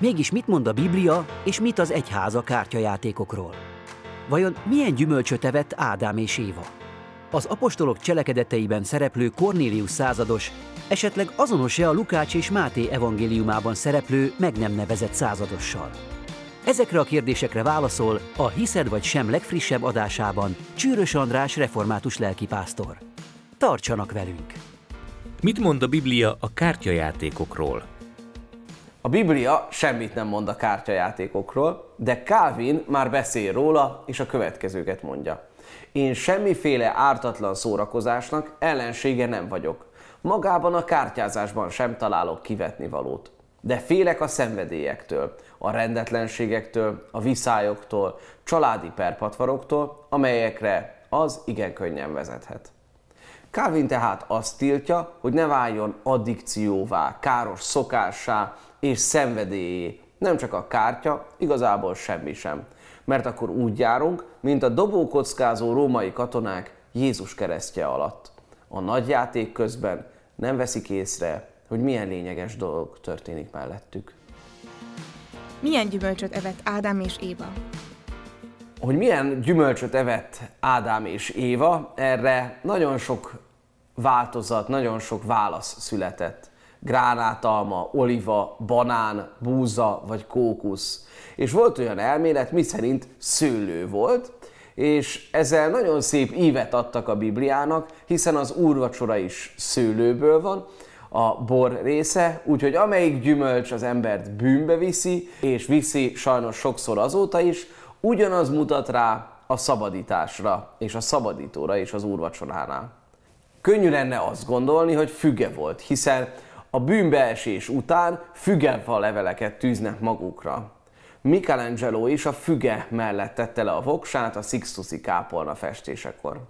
Mégis mit mond a Biblia, és mit az egyház a kártyajátékokról? Vajon milyen gyümölcsöt evett Ádám és Éva? Az apostolok cselekedeteiben szereplő Cornélius százados esetleg azonos-e a Lukács és Máté evangéliumában szereplő meg nem nevezett századossal? Ezekre a kérdésekre válaszol a Hiszed vagy sem legfrissebb adásában Csűrös András református lelkipásztor. Tartsanak velünk! Mit mond a Biblia a kártyajátékokról? A Biblia semmit nem mond a kártyajátékokról, de Calvin már beszél róla, és a következőket mondja. Én semmiféle ártatlan szórakozásnak ellensége nem vagyok. Magában a kártyázásban sem találok kivetni valót. De félek a szenvedélyektől, a rendetlenségektől, a viszályoktól, családi perpatvaroktól, amelyekre az igen könnyen vezethet. Calvin tehát azt tiltja, hogy ne váljon addikcióvá, káros szokássá és szenvedélyé. Nem csak a kártya, igazából semmi sem. Mert akkor úgy járunk, mint a dobókockázó római katonák Jézus keresztje alatt. A nagy játék közben nem veszik észre, hogy milyen lényeges dolog történik mellettük. Milyen gyümölcsöt evett Ádám és Éva? Hogy milyen gyümölcsöt evett Ádám és Éva, erre nagyon sok változat, nagyon sok válasz született. Gránátalma, oliva, banán, búza vagy kókusz. És volt olyan elmélet, miszerint szőlő volt, és ezzel nagyon szép ívet adtak a Bibliának, hiszen az úrvacsora is szőlőből van, a bor része, úgyhogy amelyik gyümölcs az embert bűnbe viszi, és viszi sajnos sokszor azóta is, ugyanaz mutat rá a szabadításra, és a szabadítóra és az úrvacsoránál. Könnyű lenne azt gondolni, hogy füge volt, hiszen a bűnbeesés után fügefa leveleket tűznek magukra. Michelangelo is a füge mellett tette le a voksát a Sixtusi kápolna festésekor.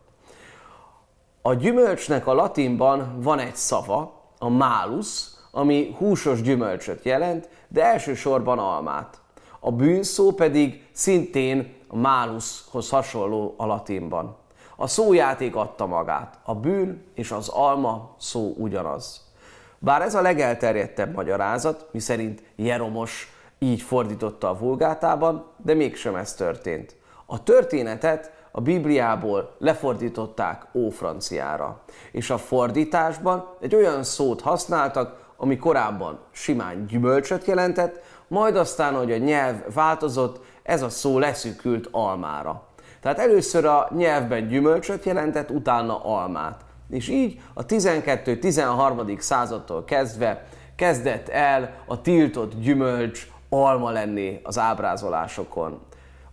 A gyümölcsnek a latinban van egy szava, a malus, ami húsos gyümölcsöt jelent, de elsősorban almát. A bűnszó pedig szintén a malushoz hasonló a latinban. A szójáték adta magát. A bűn és az alma szó ugyanaz. Bár ez a legelterjedtebb magyarázat, miszerint Jeromos így fordította a vulgátában, de mégsem ez történt. A történetet a Bibliából lefordították ófranciára, és a fordításban egy olyan szót használtak, ami korábban simán gyümölcsöt jelentett, majd aztán, hogy a nyelv változott, ez a szó leszűkült almára. Tehát először a nyelvben gyümölcsöt jelentett, utána almát. És így a 12-13. századtól kezdve kezdett el a tiltott gyümölcs alma lenni az ábrázolásokon.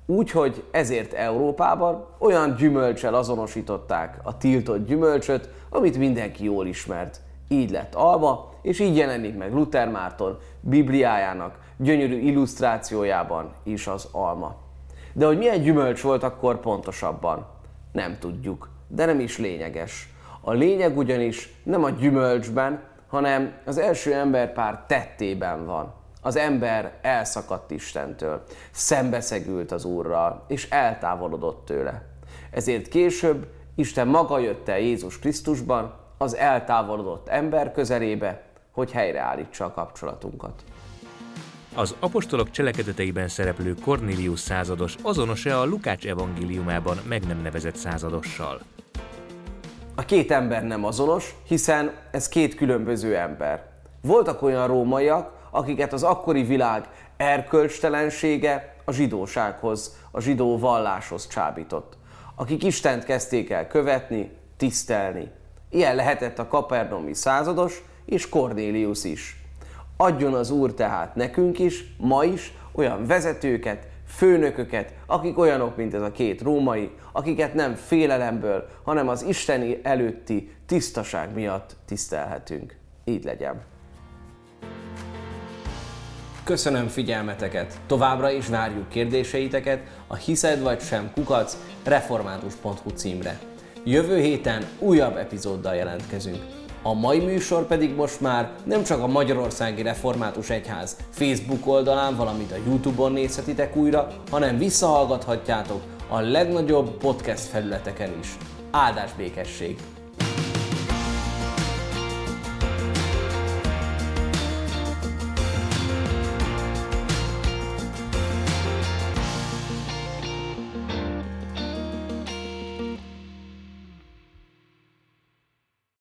Úgyhogy ezért Európában olyan gyümölcsel azonosították a tiltott gyümölcsöt, amit mindenki jól ismert. Így lett alma, és így jelenik meg Luther Márton Bibliájának gyönyörű illusztrációjában is az alma. De hogy milyen gyümölcs volt akkor pontosabban? Nem tudjuk, de nem is lényeges. A lényeg ugyanis nem a gyümölcsben, hanem az első emberpár tettében van. Az ember elszakadt Istentől, szembeszegült az Úrral, és eltávolodott tőle. Ezért később Isten maga jött el Jézus Krisztusban, az eltávolodott ember közelébe, hogy helyreállítsa a kapcsolatunkat. Az apostolok cselekedeteiben szereplő Cornélius százados azonos-e a Lukács evangéliumában meg nem nevezett századossal? A két ember nem azonos, hiszen ez két különböző ember. Voltak olyan rómaiak, akiket az akkori világ erkölcstelensége a zsidósághoz, a zsidó valláshoz csábított. Akik Istent kezdték el követni, tisztelni. Ilyen lehetett a kapernomi százados és Cornélius is. Adjon az Úr tehát nekünk is, ma is olyan vezetőket, főnököket, akik olyanok, mint ez a két római, akiket nem félelemből, hanem az isteni előtti tisztaság miatt tisztelhetünk. Így legyen. Köszönöm figyelmeteket! Továbbra is várjuk kérdéseiteket a hiszed vagy sem kukac református.hu címre. Jövő héten újabb epizóddal jelentkezünk. A mai műsor pedig most már nem csak a Magyarországi Református Egyház Facebook oldalán, valamint a Youtube-on nézhetitek újra, hanem visszahallgathatjátok a legnagyobb podcast felületeken is. Áldás békesség!